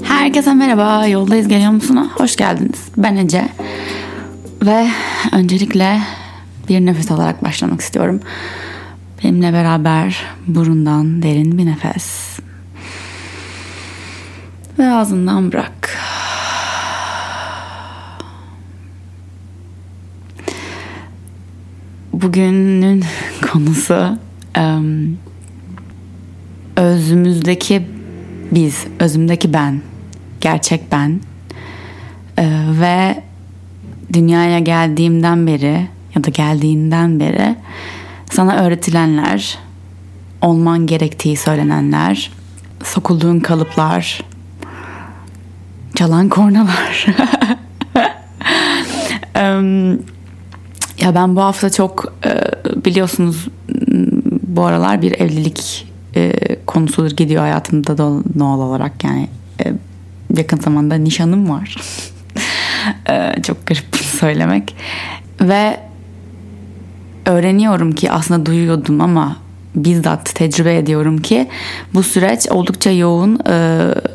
Herkese merhaba, yoldayız geliyor musun? Hoş geldiniz. Ben Ece. Ve öncelikle bir nefes alarak başlamak istiyorum. Benimle beraber burundan derin bir nefes. Ve ağzından bırak. Bugünün konusu özümüzdeki biz, özümdeki ben, gerçek ben ee, ve dünyaya geldiğimden beri ya da geldiğinden beri sana öğretilenler, olman gerektiği söylenenler, sokulduğun kalıplar, çalan kornalar. ya ben bu hafta çok biliyorsunuz bu aralar bir evlilik konusudur gidiyor hayatımda da doğal olarak yani yakın zamanda nişanım var. çok garip söylemek ve öğreniyorum ki aslında duyuyordum ama bizzat tecrübe ediyorum ki bu süreç oldukça yoğun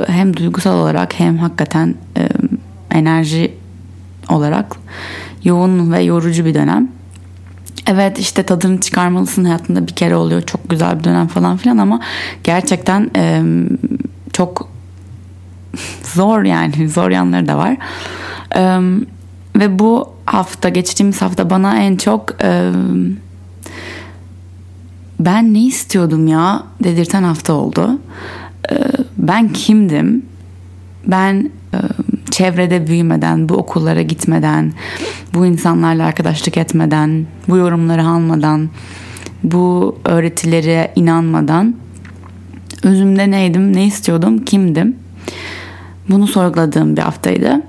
hem duygusal olarak hem hakikaten enerji olarak yoğun ve yorucu bir dönem. Evet işte tadını çıkarmalısın hayatında bir kere oluyor çok güzel bir dönem falan filan ama gerçekten çok zor yani zor yanları da var. Ve bu hafta geçtiğimiz hafta bana en çok ben ne istiyordum ya dedirten hafta oldu. Ben kimdim? Ben çevrede büyümeden, bu okullara gitmeden, bu insanlarla arkadaşlık etmeden, bu yorumları almadan, bu öğretilere inanmadan özümde neydim, ne istiyordum, kimdim? Bunu sorguladığım bir haftaydı.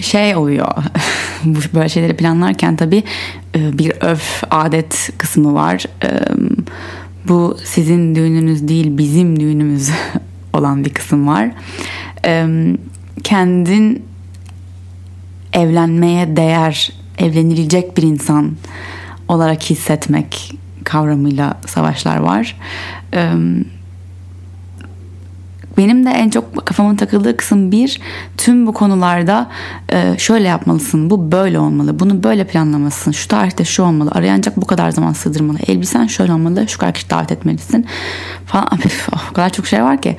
Şey oluyor böyle şeyleri planlarken tabii bir öf adet kısmı var. Bu sizin düğününüz değil bizim düğünümüz olan bir kısım var. Kendin evlenmeye değer, evlenilecek bir insan olarak hissetmek kavramıyla savaşlar var. Benim de en çok kafamın takıldığı kısım bir tüm bu konularda e, şöyle yapmalısın bu böyle olmalı bunu böyle planlamalısın şu tarihte şu olmalı arayanacak bu kadar zaman sığdırmalı elbisen şöyle olmalı şu kadar kişi davet etmelisin falan o kadar çok şey var ki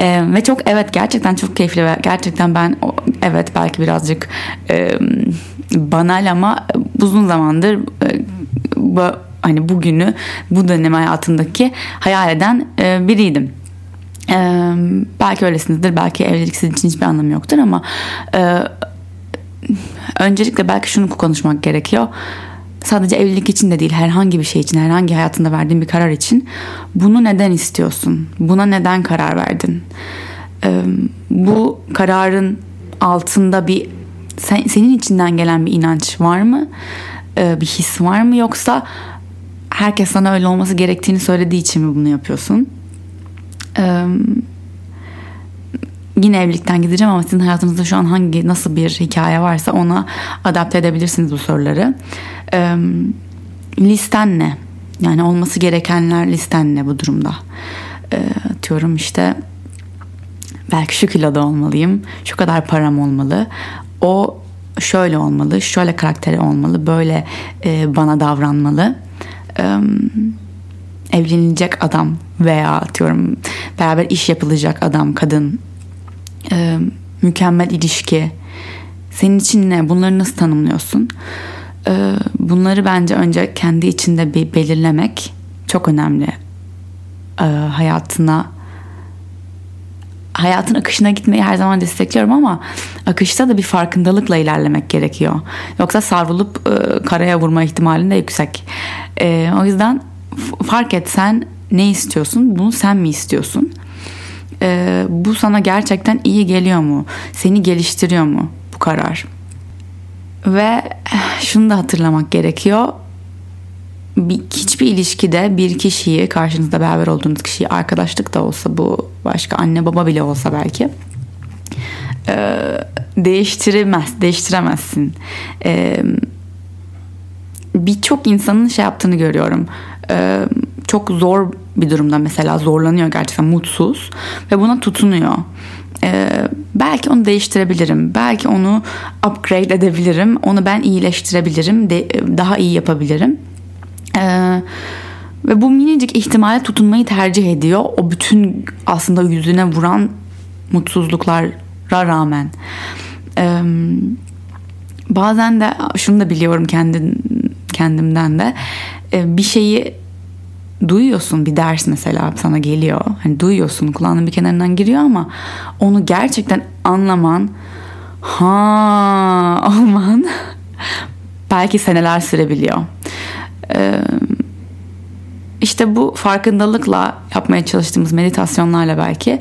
e, ve çok evet gerçekten çok keyifli ve gerçekten ben evet belki birazcık e, banal ama uzun zamandır bu, hani bugünü bu dönem hayatındaki hayal eden biriydim. Ee, belki öylesinizdir belki evlilik sizin için hiçbir anlamı yoktur ama e, öncelikle belki şunu konuşmak gerekiyor. Sadece evlilik için de değil herhangi bir şey için herhangi hayatında verdiğin bir karar için bunu neden istiyorsun? Buna neden karar verdin? Ee, bu kararın altında bir sen, senin içinden gelen bir inanç var mı? Ee, bir his var mı? Yoksa herkes sana öyle olması gerektiğini söylediği için mi bunu yapıyorsun yine evlilikten gideceğim ama sizin hayatınızda şu an hangi nasıl bir hikaye varsa ona adapte edebilirsiniz bu soruları. Listen ne? Yani olması gerekenler listen ne bu durumda? Ee, atıyorum işte belki şu kiloda olmalıyım, şu kadar param olmalı, o şöyle olmalı, şöyle karakteri olmalı, böyle bana davranmalı. Ee, evlenilecek adam veya atıyorum beraber iş yapılacak adam kadın e, mükemmel ilişki senin için ne bunları nasıl tanımlıyorsun e, bunları bence önce kendi içinde bir belirlemek çok önemli e, hayatına hayatın akışına gitmeyi her zaman destekliyorum ama akışta da bir farkındalıkla ilerlemek gerekiyor. Yoksa savrulup e, karaya vurma ihtimalin de yüksek. E, o yüzden fark et sen ne istiyorsun? Bunu sen mi istiyorsun? Ee, bu sana gerçekten iyi geliyor mu? Seni geliştiriyor mu bu karar? Ve şunu da hatırlamak gerekiyor. Bir, hiçbir ilişkide bir kişiyi karşınızda beraber olduğunuz kişiyi arkadaşlık da olsa bu başka anne baba bile olsa belki e, değiştiremez değiştiremezsin. E, birçok insanın şey yaptığını görüyorum. Ee, çok zor bir durumda mesela zorlanıyor gerçekten mutsuz ve buna tutunuyor. Ee, belki onu değiştirebilirim. Belki onu upgrade edebilirim. Onu ben iyileştirebilirim. De, daha iyi yapabilirim. Ee, ve bu minicik ihtimale tutunmayı tercih ediyor. O bütün aslında yüzüne vuran mutsuzluklara rağmen. Ee, bazen de şunu da biliyorum kendim, kendimden de. Ee, bir şeyi duyuyorsun bir ders mesela sana geliyor. Hani duyuyorsun kulağının bir kenarından giriyor ama onu gerçekten anlaman ha olman belki seneler sürebiliyor. Ee, işte bu farkındalıkla yapmaya çalıştığımız meditasyonlarla belki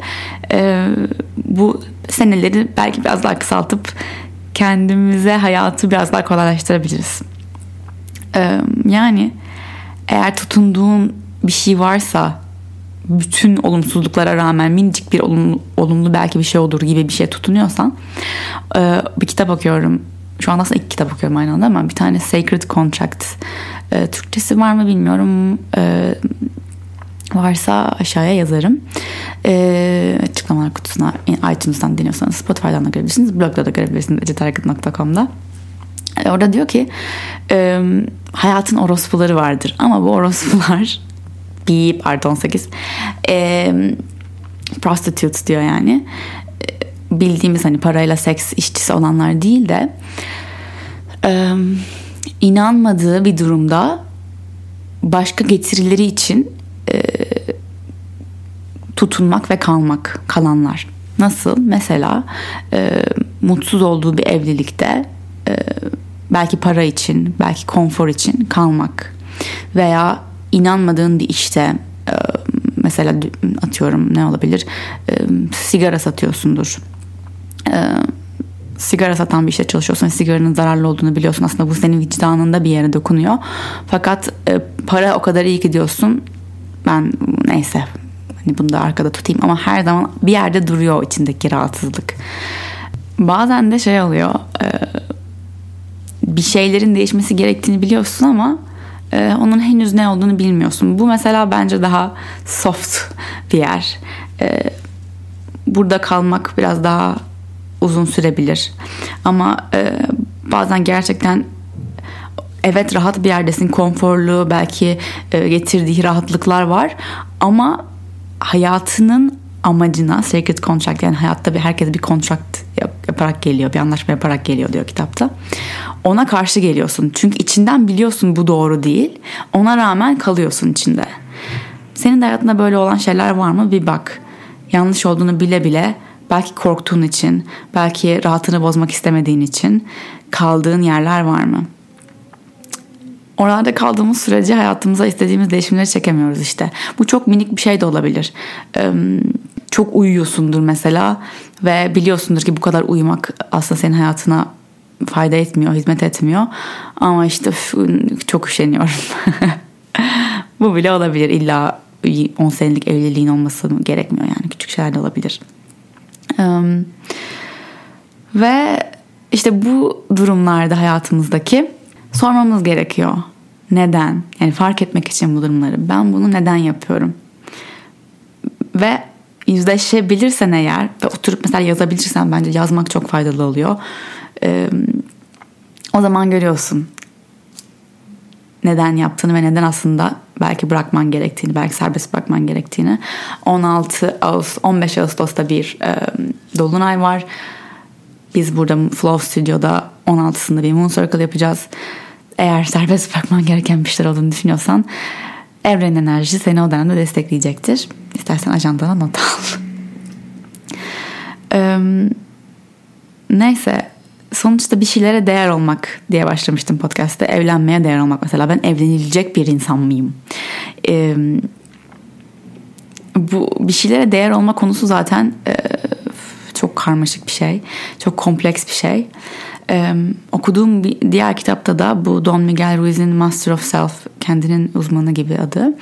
e, bu seneleri belki biraz daha kısaltıp kendimize hayatı biraz daha kolaylaştırabiliriz. Yani eğer tutunduğun bir şey varsa bütün olumsuzluklara rağmen minicik bir olumlu, olumlu belki bir şey olur gibi bir şey tutunuyorsan e, bir kitap okuyorum. Şu an aslında iki kitap okuyorum aynı anda ama bir tane Sacred Contract. E, Türkçesi var mı bilmiyorum. E, varsa aşağıya yazarım. E, açıklamalar kutusuna iTunes'tan dinliyorsanız Spotify'dan da görebilirsiniz. Blogda da görebilirsiniz ecetargıt.com'da. Orada diyor ki hayatın orospuları vardır ama bu orospular bir pardon 18 e, prostitutes diyor yani bildiğimiz hani parayla seks işçisi olanlar değil de e, inanmadığı bir durumda başka getirileri için e, tutunmak ve kalmak kalanlar. Nasıl? Mesela e, mutsuz olduğu bir evlilikte e, belki para için, belki konfor için kalmak veya inanmadığın bir işte e, mesela atıyorum ne olabilir? E, sigara satıyorsundur. E, sigara satan bir işte çalışıyorsun sigaranın zararlı olduğunu biliyorsun. Aslında bu senin vicdanında bir yere dokunuyor. Fakat para o kadar iyi ki diyorsun. Ben neyse hani bunu da arkada tutayım. Ama her zaman bir yerde duruyor içindeki rahatsızlık. Bazen de şey oluyor bir şeylerin değişmesi gerektiğini biliyorsun ama e, onun henüz ne olduğunu bilmiyorsun. Bu mesela bence daha soft bir yer. E, burada kalmak biraz daha uzun sürebilir. Ama e, bazen gerçekten evet rahat bir yerdesin, konforlu, belki e, getirdiği rahatlıklar var ama hayatının amacına sacred contract yani hayatta bir herkes bir contract yaparak geliyor bir anlaşma yaparak geliyor diyor kitapta. Ona karşı geliyorsun. Çünkü içinden biliyorsun bu doğru değil. Ona rağmen kalıyorsun içinde. Senin de hayatında böyle olan şeyler var mı? Bir bak. Yanlış olduğunu bile bile belki korktuğun için belki rahatını bozmak istemediğin için kaldığın yerler var mı? Oralarda kaldığımız sürece hayatımıza istediğimiz değişimleri çekemiyoruz işte. Bu çok minik bir şey de olabilir. Ee, çok uyuyorsundur mesela ve biliyorsundur ki bu kadar uyumak aslında senin hayatına fayda etmiyor, hizmet etmiyor. Ama işte çok üşeniyorum. bu bile olabilir. İlla 10 senelik evliliğin olması gerekmiyor yani. Küçük şeyler de olabilir. Ee, ve işte bu durumlarda hayatımızdaki sormamız gerekiyor. Neden? Yani fark etmek için bu durumları. Ben bunu neden yapıyorum? Ve yüzleşebilirsen eğer ve oturup mesela yazabilirsen bence yazmak çok faydalı oluyor. Ee, o zaman görüyorsun neden yaptığını ve neden aslında belki bırakman gerektiğini, belki serbest bırakman gerektiğini. 16 Ağustos, 15 Ağustos'ta bir e, dolunay var. Biz burada Flow Studio'da 16'sında bir Moon Circle yapacağız. Eğer serbest bırakman gereken bir şeyler olduğunu düşünüyorsan evren enerjisi seni o dönemde destekleyecektir. İstersen ajandana not al. neyse sonuçta bir şeylere değer olmak diye başlamıştım podcast'te. Evlenmeye değer olmak mesela. Ben evlenilecek bir insan mıyım? Ee, bu bir şeylere değer olma konusu zaten e, çok karmaşık bir şey. Çok kompleks bir şey. Ee, okuduğum bir diğer kitapta da bu Don Miguel Ruiz'in Master of Self kendinin uzmanı gibi adı.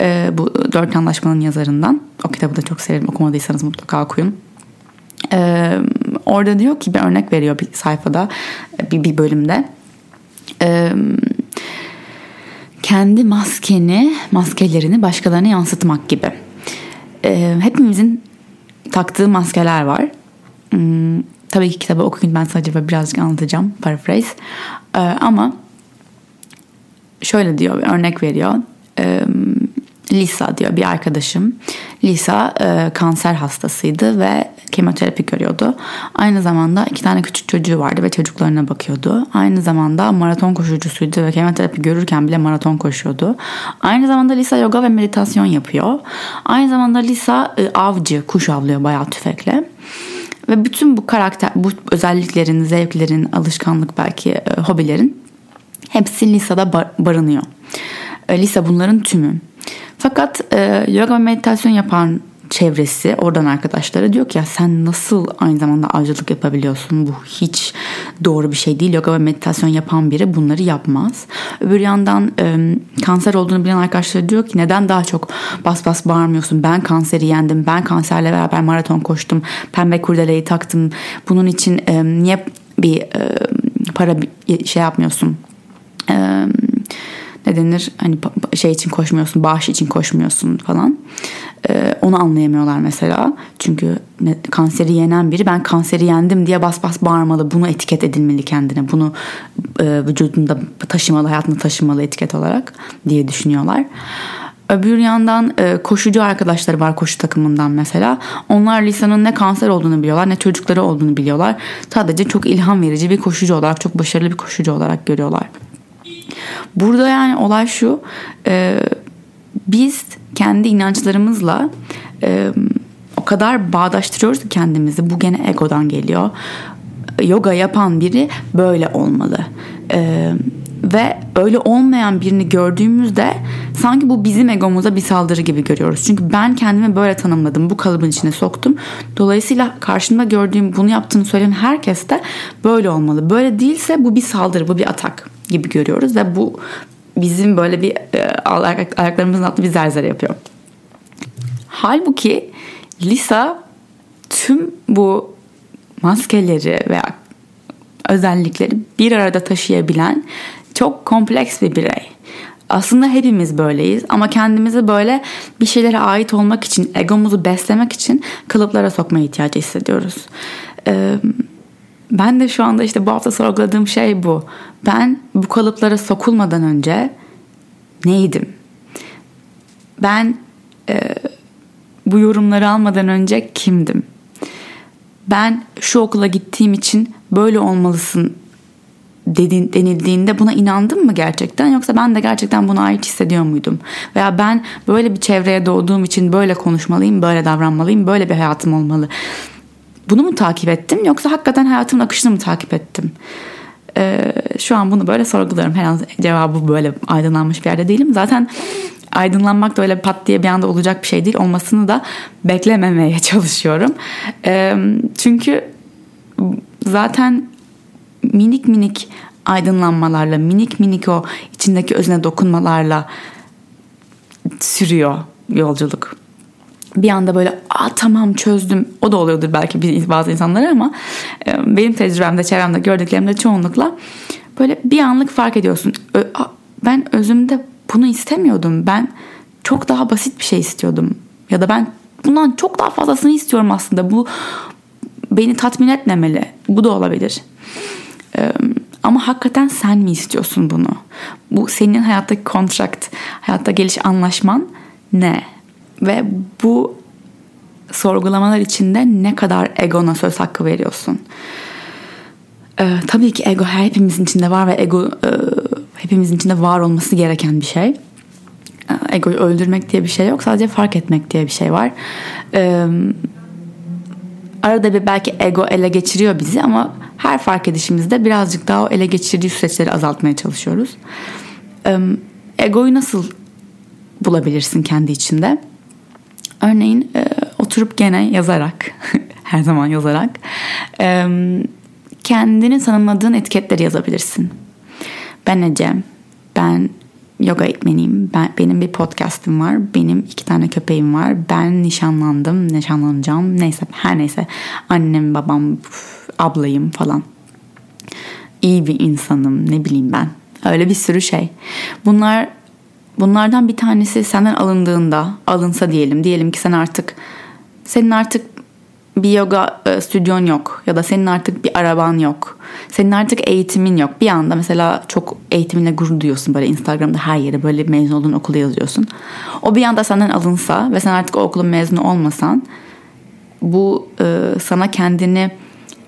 Ee, bu dört anlaşmanın yazarından. O kitabı da çok severim. Okumadıysanız mutlaka okuyun. Ee, orada diyor ki bir örnek veriyor bir sayfada bir, bir bölümde. Ee, kendi maskeni, maskelerini başkalarına yansıtmak gibi. Ee, hepimizin taktığı maskeler var. Tabii ki kitabı okuyun ben sadece birazcık anlatacağım paraphrase. Ee, ama şöyle diyor örnek veriyor. Ee, Lisa diyor bir arkadaşım. Lisa e, kanser hastasıydı ve kemoterapi görüyordu. Aynı zamanda iki tane küçük çocuğu vardı ve çocuklarına bakıyordu. Aynı zamanda maraton koşucusuydu ve kemoterapi görürken bile maraton koşuyordu. Aynı zamanda Lisa yoga ve meditasyon yapıyor. Aynı zamanda Lisa e, avcı, kuş avlıyor bayağı tüfekle. Ve bütün bu karakter, bu özelliklerin, zevklerin, alışkanlık belki e, hobilerin hepsi Lisa'da bar- barınıyor. E, Lisa bunların tümü. Fakat e, yoga ve meditasyon yapan çevresi, oradan arkadaşları diyor ki ya sen nasıl aynı zamanda avcılık yapabiliyorsun? Bu hiç doğru bir şey değil. Yoga ve meditasyon yapan biri bunları yapmaz. Öbür yandan e, kanser olduğunu bilen arkadaşları diyor ki neden daha çok bas bas bağırmıyorsun? Ben kanseri yendim. Ben kanserle beraber maraton koştum. Pembe kurdeleyi taktım. Bunun için e, niye bir e, para şey yapmıyorsun? Eee ne denir hani şey için koşmuyorsun bağış için koşmuyorsun falan ee, onu anlayamıyorlar mesela çünkü kanseri yenen biri ben kanseri yendim diye bas bas bağırmalı bunu etiket edilmeli kendine bunu e, vücudunda taşımalı hayatında taşımalı etiket olarak diye düşünüyorlar. Öbür yandan e, koşucu arkadaşları var koşu takımından mesela. Onlar Lisa'nın ne kanser olduğunu biliyorlar ne çocukları olduğunu biliyorlar. Sadece çok ilham verici bir koşucu olarak çok başarılı bir koşucu olarak görüyorlar. Burada yani olay şu e, biz kendi inançlarımızla e, o kadar bağdaştırıyoruz ki kendimizi bu gene egodan geliyor. Yoga yapan biri böyle olmalı. E, ve öyle olmayan birini gördüğümüzde sanki bu bizim egomuza bir saldırı gibi görüyoruz. Çünkü ben kendimi böyle tanımladım. Bu kalıbın içine soktum. Dolayısıyla karşımda gördüğüm bunu yaptığını söyleyen herkes de böyle olmalı. Böyle değilse bu bir saldırı, bu bir atak gibi görüyoruz ve bu bizim böyle bir e, ayaklarımızın altında bir zerzere yapıyor. Halbuki Lisa tüm bu maskeleri veya özellikleri bir arada taşıyabilen çok kompleks bir birey. Aslında hepimiz böyleyiz ama kendimizi böyle bir şeylere ait olmak için, egomuzu beslemek için kalıplara sokmaya ihtiyacı hissediyoruz. Ee, ben de şu anda işte bu hafta sorguladığım şey bu. Ben bu kalıplara sokulmadan önce neydim? Ben e, bu yorumları almadan önce kimdim? Ben şu okula gittiğim için böyle olmalısın dedin, denildiğinde buna inandım mı gerçekten yoksa ben de gerçekten buna ait hissediyor muydum? Veya ben böyle bir çevreye doğduğum için böyle konuşmalıyım, böyle davranmalıyım, böyle bir hayatım olmalı. Bunu mu takip ettim yoksa hakikaten hayatımın akışını mı takip ettim? Ee, şu an bunu böyle sorguluyorum. Herhalde cevabı böyle aydınlanmış bir yerde değilim. Zaten aydınlanmak da öyle pat diye bir anda olacak bir şey değil. Olmasını da beklememeye çalışıyorum. Ee, çünkü zaten minik minik aydınlanmalarla, minik minik o içindeki özne dokunmalarla sürüyor yolculuk. Bir anda böyle aa tamam çözdüm o da oluyordur belki bazı insanlara ama e, benim tecrübemde çevremde gördüklerimde çoğunlukla böyle bir anlık fark ediyorsun. Ben özümde bunu istemiyordum. Ben çok daha basit bir şey istiyordum. Ya da ben bundan çok daha fazlasını istiyorum aslında. Bu beni tatmin etmemeli. Bu da olabilir. Ama hakikaten sen mi istiyorsun bunu? Bu senin hayattaki kontrakt, hayatta geliş anlaşman ne? Ve bu sorgulamalar içinde ne kadar egona söz hakkı veriyorsun? Ee, tabii ki ego hepimizin içinde var ve ego e, hepimizin içinde var olması gereken bir şey. Ee, egoyu öldürmek diye bir şey yok. Sadece fark etmek diye bir şey var. Ee, arada bir belki ego ele geçiriyor bizi ama her fark edişimizde birazcık daha o ele geçirdiği süreçleri azaltmaya çalışıyoruz. Egoyu nasıl bulabilirsin kendi içinde? Örneğin e, oturup gene yazarak, her zaman yazarak kendini tanımladığın etiketleri yazabilirsin. Ben Ecem, ben yoga eğitmeniyim. Ben, benim bir podcast'im var. Benim iki tane köpeğim var. Ben nişanlandım, nişanlanacağım. Neyse her neyse. Annem, babam, ablayım falan. İyi bir insanım ne bileyim ben. Öyle bir sürü şey. Bunlar bunlardan bir tanesi senden alındığında alınsa diyelim diyelim ki sen artık senin artık bir yoga e, stüdyon yok ya da senin artık bir araban yok. Senin artık eğitimin yok. Bir anda mesela çok eğitiminle gurur duyuyorsun böyle Instagram'da her yere böyle mezun olduğun okula yazıyorsun. O bir anda senden alınsa ve sen artık o okulun mezunu olmasan bu e, sana kendini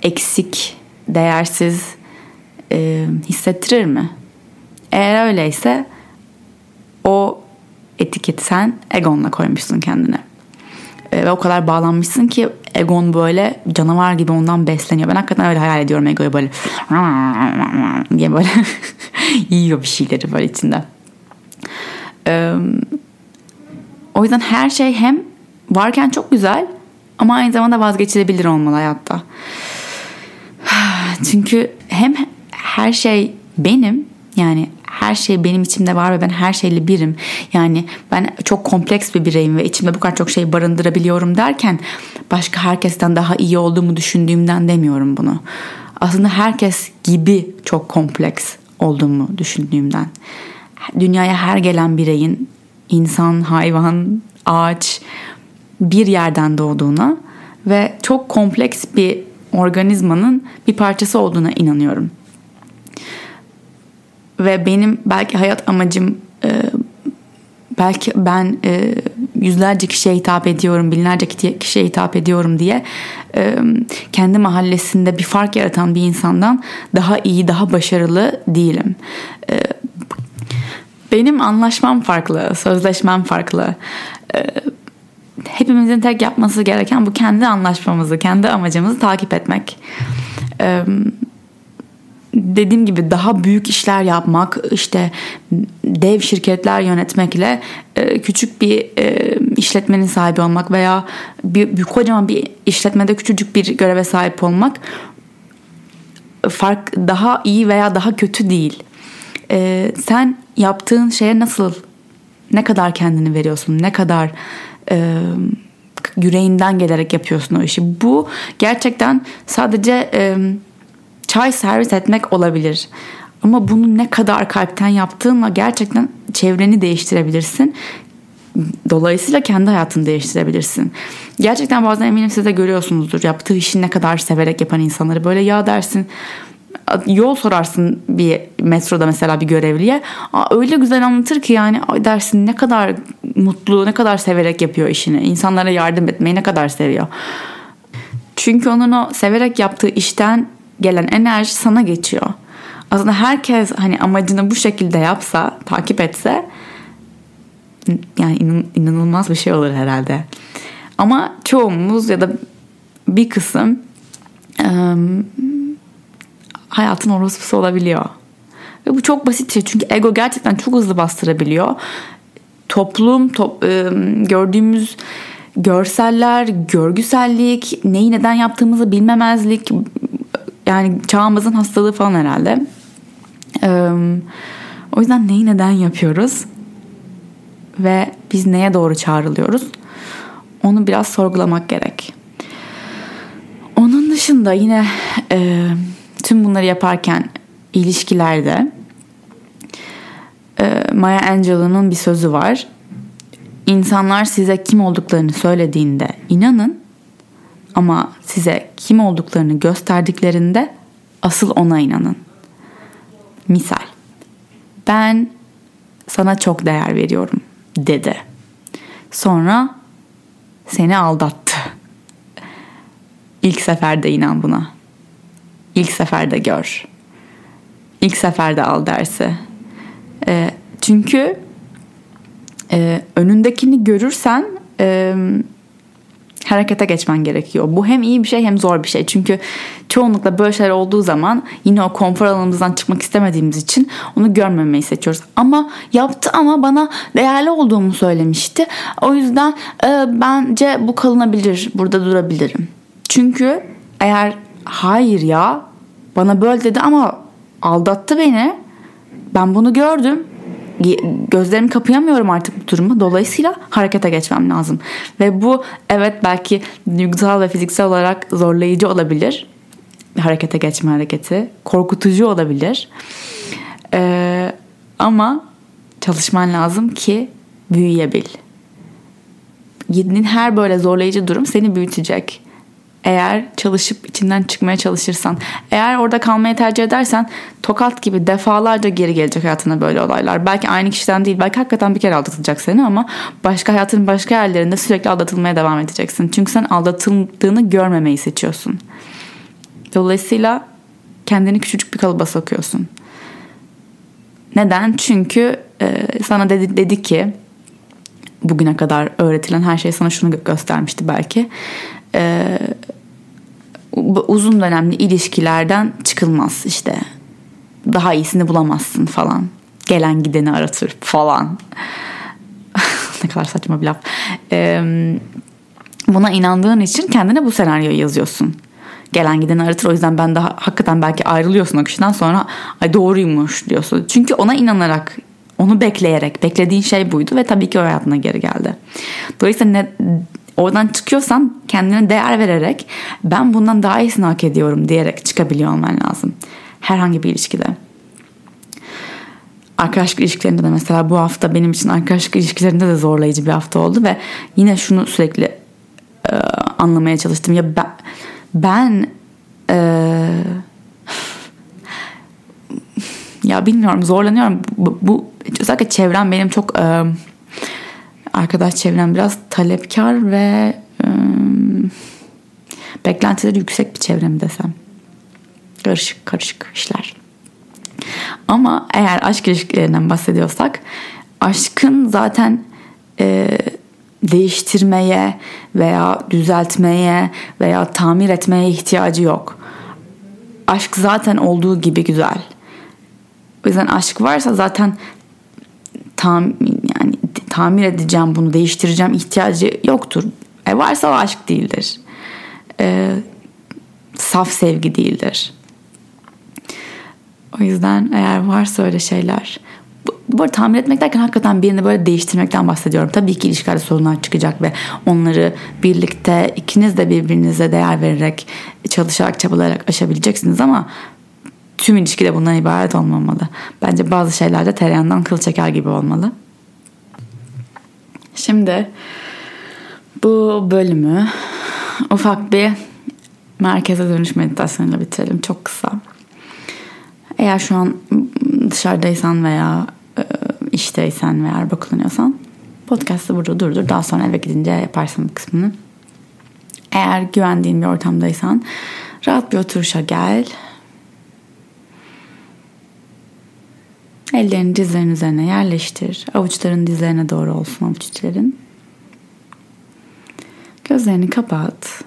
eksik, değersiz e, hissettirir mi? Eğer öyleyse o etiketi sen egonla koymuşsun kendine. E, ve o kadar bağlanmışsın ki egon böyle canavar gibi ondan besleniyor. Ben hakikaten öyle hayal ediyorum egoyu böyle diye böyle yiyor bir şeyleri böyle içinde. E, o yüzden her şey hem varken çok güzel ama aynı zamanda vazgeçilebilir olmalı hayatta. Çünkü hem her şey benim yani her şey benim içimde var ve ben her şeyle birim. Yani ben çok kompleks bir bireyim ve içimde bu kadar çok şey barındırabiliyorum derken başka herkesten daha iyi olduğumu düşündüğümden demiyorum bunu. Aslında herkes gibi çok kompleks olduğumu düşündüğümden. Dünyaya her gelen bireyin insan, hayvan, ağaç bir yerden doğduğuna ve çok kompleks bir organizmanın bir parçası olduğuna inanıyorum. Ve benim belki hayat amacım e, belki ben e, yüzlerce kişiye hitap ediyorum, binlerce kişiye hitap ediyorum diye e, kendi mahallesinde bir fark yaratan bir insandan daha iyi, daha başarılı değilim. benim anlaşmam farklı, sözleşmem farklı. hepimizin tek yapması gereken bu kendi anlaşmamızı, kendi amacımızı takip etmek. Evet dediğim gibi daha büyük işler yapmak işte dev şirketler yönetmekle e, küçük bir e, işletmenin sahibi olmak veya bir, bir kocaman bir işletmede küçücük bir göreve sahip olmak fark daha iyi veya daha kötü değil. E, sen yaptığın şeye nasıl ne kadar kendini veriyorsun ne kadar yüreğinden gelerek yapıyorsun o işi. Bu gerçekten sadece çay servis etmek olabilir. Ama bunu ne kadar kalpten yaptığınla gerçekten çevreni değiştirebilirsin. Dolayısıyla kendi hayatını değiştirebilirsin. Gerçekten bazen eminim siz de görüyorsunuzdur. Yaptığı işi ne kadar severek yapan insanları. Böyle ya dersin yol sorarsın bir metroda mesela bir görevliye. Aa, öyle güzel anlatır ki yani dersin ne kadar mutlu, ne kadar severek yapıyor işini. İnsanlara yardım etmeyi ne kadar seviyor. Çünkü onun o severek yaptığı işten gelen enerji sana geçiyor. Aslında herkes hani amacını bu şekilde yapsa, takip etse yani inanılmaz bir şey olur herhalde. Ama çoğumuz ya da bir kısım ıı, hayatın orospusu olabiliyor. Ve bu çok basit şey çünkü ego gerçekten çok hızlı bastırabiliyor. Toplum, top, ıı, gördüğümüz görseller, görgüsellik, neyi neden yaptığımızı bilmemezlik, yani çağımızın hastalığı falan herhalde. O yüzden neyi neden yapıyoruz? Ve biz neye doğru çağrılıyoruz? Onu biraz sorgulamak gerek. Onun dışında yine tüm bunları yaparken ilişkilerde Maya Angelou'nun bir sözü var. İnsanlar size kim olduklarını söylediğinde inanın ama size kim olduklarını gösterdiklerinde asıl ona inanın. Misal. Ben sana çok değer veriyorum dedi. Sonra seni aldattı. İlk seferde inan buna. İlk seferde gör. İlk seferde al dersi. E, çünkü e, önündekini görürsen e, harekete geçmen gerekiyor. Bu hem iyi bir şey hem zor bir şey. Çünkü çoğunlukla böyle şeyler olduğu zaman yine o konfor alanımızdan çıkmak istemediğimiz için onu görmemeyi seçiyoruz. Ama yaptı ama bana değerli olduğumu söylemişti. O yüzden e, bence bu kalınabilir. Burada durabilirim. Çünkü eğer hayır ya bana böyle dedi ama aldattı beni. Ben bunu gördüm gözlerimi kapayamıyorum artık bu duruma. Dolayısıyla harekete geçmem lazım. Ve bu evet belki duygusal ve fiziksel olarak zorlayıcı olabilir. Harekete geçme hareketi. Korkutucu olabilir. Ee, ama çalışman lazım ki büyüyebil. Girdiğin her böyle zorlayıcı durum seni büyütecek. Eğer çalışıp içinden çıkmaya çalışırsan, eğer orada kalmayı tercih edersen tokat gibi defalarca geri gelecek hayatına böyle olaylar. Belki aynı kişiden değil, belki hakikaten bir kere aldatılacak seni ama başka hayatın başka yerlerinde sürekli aldatılmaya devam edeceksin. Çünkü sen aldatıldığını görmemeyi seçiyorsun. Dolayısıyla kendini küçücük bir kalıba sokuyorsun. Neden? Çünkü e, sana dedi, dedi ki bugüne kadar öğretilen her şey sana şunu göstermişti belki. E, uzun dönemli ilişkilerden çıkılmaz işte. Daha iyisini bulamazsın falan. Gelen gideni aratır falan. ne kadar saçma bir laf. E, buna inandığın için kendine bu senaryoyu yazıyorsun gelen giden aratır. O yüzden ben daha hakikaten belki ayrılıyorsun o kişiden sonra ay doğruymuş diyorsun. Çünkü ona inanarak onu bekleyerek beklediğin şey buydu ve tabii ki o hayatına geri geldi. Dolayısıyla ne, oradan çıkıyorsan kendine değer vererek ben bundan daha iyisini hak ediyorum diyerek çıkabiliyor olman lazım. Herhangi bir ilişkide. Arkadaşlık ilişkilerinde de mesela bu hafta benim için arkadaşlık ilişkilerinde de zorlayıcı bir hafta oldu ve yine şunu sürekli e, anlamaya çalıştım. Ya ben ben ee, ya bilmiyorum zorlanıyorum. Bu, bu özellikle çevrem benim çok e, arkadaş çevrem biraz talepkar ve e, beklentileri yüksek bir çevrem desem. Karışık karışık işler. Ama eğer aşk ilişkilerinden bahsediyorsak aşkın zaten e, değiştirmeye veya düzeltmeye veya tamir etmeye ihtiyacı yok. Aşk zaten olduğu gibi güzel. O yüzden aşk varsa zaten tam tamir edeceğim bunu değiştireceğim ihtiyacı yoktur. E varsa o aşk değildir. E, saf sevgi değildir. O yüzden eğer varsa öyle şeyler bu arada tamir etmek derken hakikaten birini böyle değiştirmekten bahsediyorum. Tabii ki ilişkilerde sorunlar çıkacak ve onları birlikte ikiniz de birbirinize değer vererek çalışarak çabalayarak aşabileceksiniz ama tüm ilişki de bundan ibaret olmamalı. Bence bazı şeylerde tereyağından kıl çeker gibi olmalı. Şimdi bu bölümü ufak bir merkeze dönüş meditasyonuyla bitirelim. Çok kısa. Eğer şu an dışarıdaysan veya e, işteysen veya araba kullanıyorsan podcast'ı burada durdur. Daha sonra eve gidince yaparsın bu kısmını. Eğer güvendiğin bir ortamdaysan rahat bir oturuşa gel. Ellerini dizlerin üzerine yerleştir. Avuçların dizlerine doğru olsun avuç. Gözlerini kapat.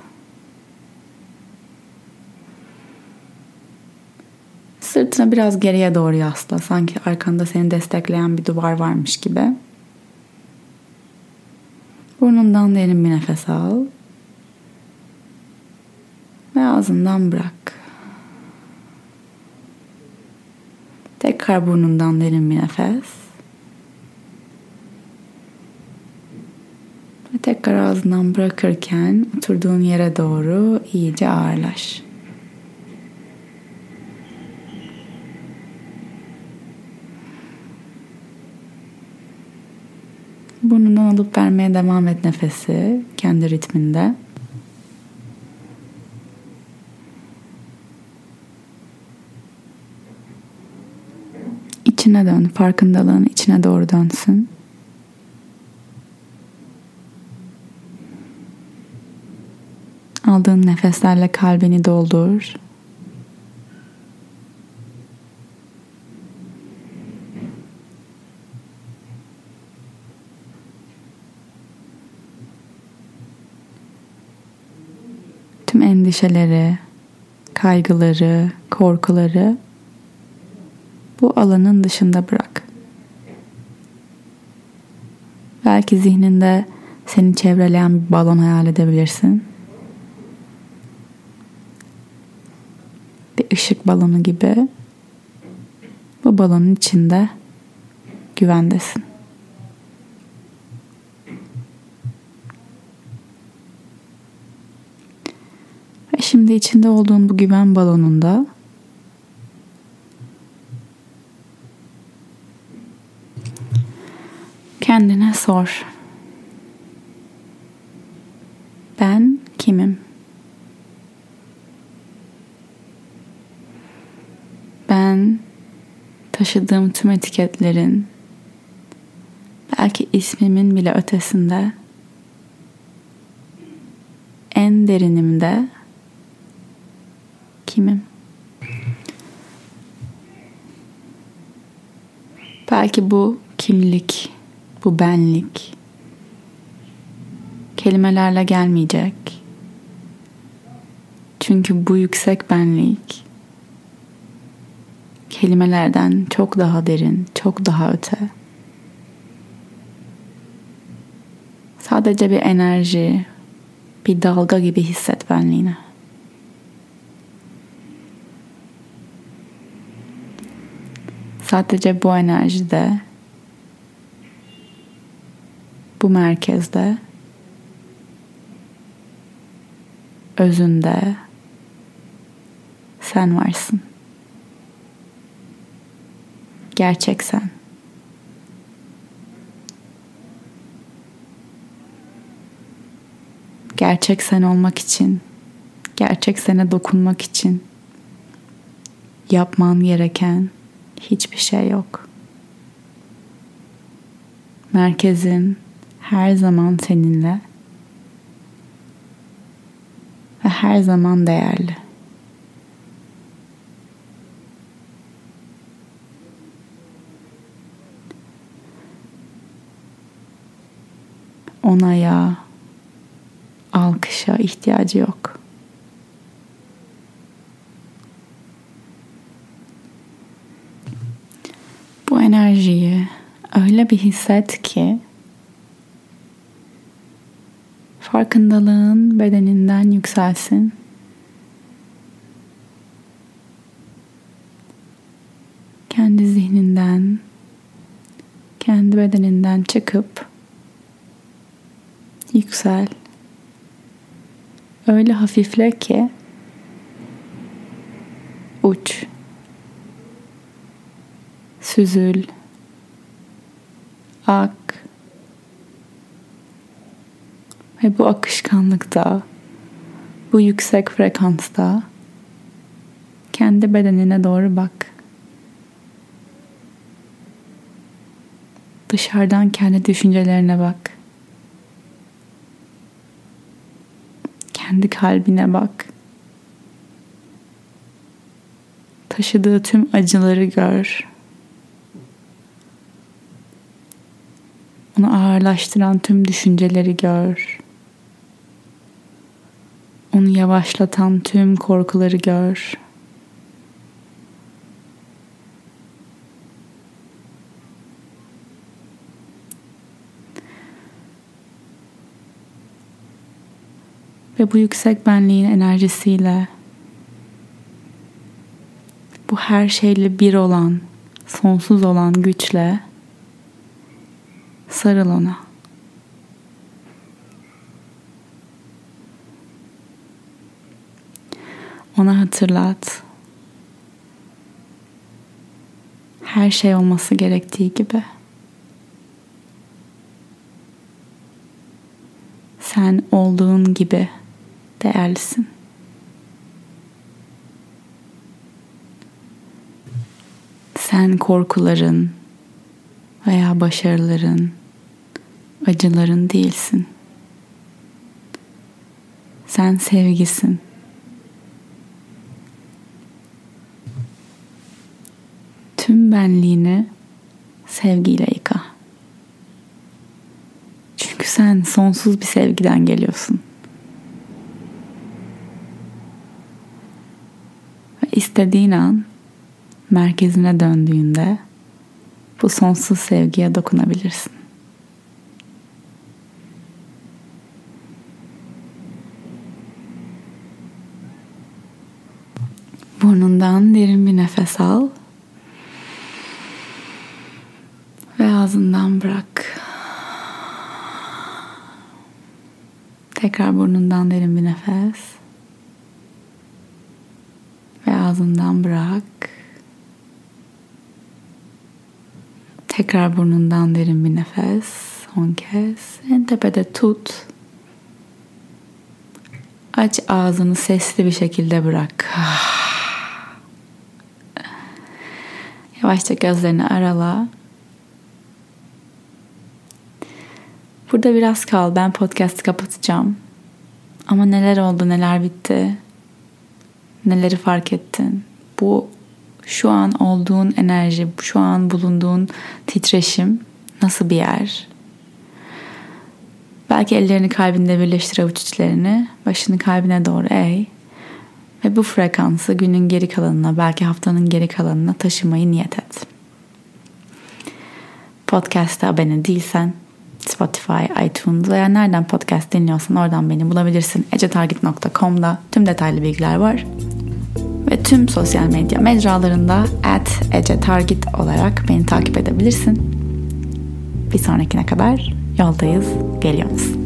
Sırtını biraz geriye doğru yasla. Sanki arkanda seni destekleyen bir duvar varmış gibi. Burnundan derin bir nefes al. Ve ağzından bırak. Tekrar burnundan derin bir nefes. Ve tekrar ağzından bırakırken oturduğun yere doğru iyice ağırlaş. Burnundan alıp vermeye devam et nefesi kendi ritminde. İçine dön, farkındalığın içine doğru dönsün. Aldığın nefeslerle kalbini doldur. tüm endişeleri, kaygıları, korkuları bu alanın dışında bırak. Belki zihninde seni çevreleyen bir balon hayal edebilirsin. Bir ışık balonu gibi bu balonun içinde güvendesin. Şimdi içinde olduğun bu güven balonunda sor. Ben kimim? Ben taşıdığım tüm etiketlerin belki ismimin bile ötesinde en derinimde kimim? Belki bu kimlik, bu benlik kelimelerle gelmeyecek. Çünkü bu yüksek benlik kelimelerden çok daha derin, çok daha öte. Sadece bir enerji, bir dalga gibi hisset benliğini. Sadece bu enerjide, bu merkezde, özünde sen varsın. Gerçek sen. Gerçek sen olmak için, gerçek sene dokunmak için yapman gereken hiçbir şey yok. Merkezin her zaman seninle ve her zaman değerli. Onaya, alkışa ihtiyacı yok. Bu enerjiyi öyle bir hisset ki farkındalığın bedeninden yükselsin. Kendi zihninden, kendi bedeninden çıkıp yüksel. Öyle hafifle ki uç. Süzül. Ak. Ve bu akışkanlıkta, bu yüksek frekansta kendi bedenine doğru bak. Dışarıdan kendi düşüncelerine bak. Kendi kalbine bak. Taşıdığı tüm acıları gör. Onu ağırlaştıran tüm düşünceleri gör. Yavaşlatan tüm korkuları gör. Ve bu yüksek benliğin enerjisiyle bu her şeyle bir olan, sonsuz olan güçle sarıl ona. Ona hatırlat. Her şey olması gerektiği gibi. Sen olduğun gibi değerlisin. Sen korkuların veya başarıların, acıların değilsin. Sen sevgisin. Tüm benliğini sevgiyle yıka. Çünkü sen sonsuz bir sevgiden geliyorsun. Ve istediğin an merkezine döndüğünde bu sonsuz sevgiye dokunabilirsin. Burnundan derin bir nefes al. Ve ağzından bırak. Tekrar burnundan derin bir nefes. Ve ağzından bırak. Tekrar burnundan derin bir nefes. Son kez en tepede tut. Aç ağzını sesli bir şekilde bırak. Yavaşça gözlerini arala. Burada biraz kal. Ben podcast'ı kapatacağım. Ama neler oldu, neler bitti? Neleri fark ettin? Bu şu an olduğun enerji, şu an bulunduğun titreşim nasıl bir yer? Belki ellerini kalbinde birleştir avuç içlerini, başını kalbine doğru eğ ve bu frekansı günün geri kalanına, belki haftanın geri kalanına taşımayı niyet et. Podcast'a abone değilsen Spotify, iTunes veya nereden podcast dinliyorsan oradan beni bulabilirsin. ecetargit.com'da tüm detaylı bilgiler var. Ve tüm sosyal medya mecralarında at ecetargit olarak beni takip edebilirsin. Bir sonrakine kadar yoldayız, geliyoruz.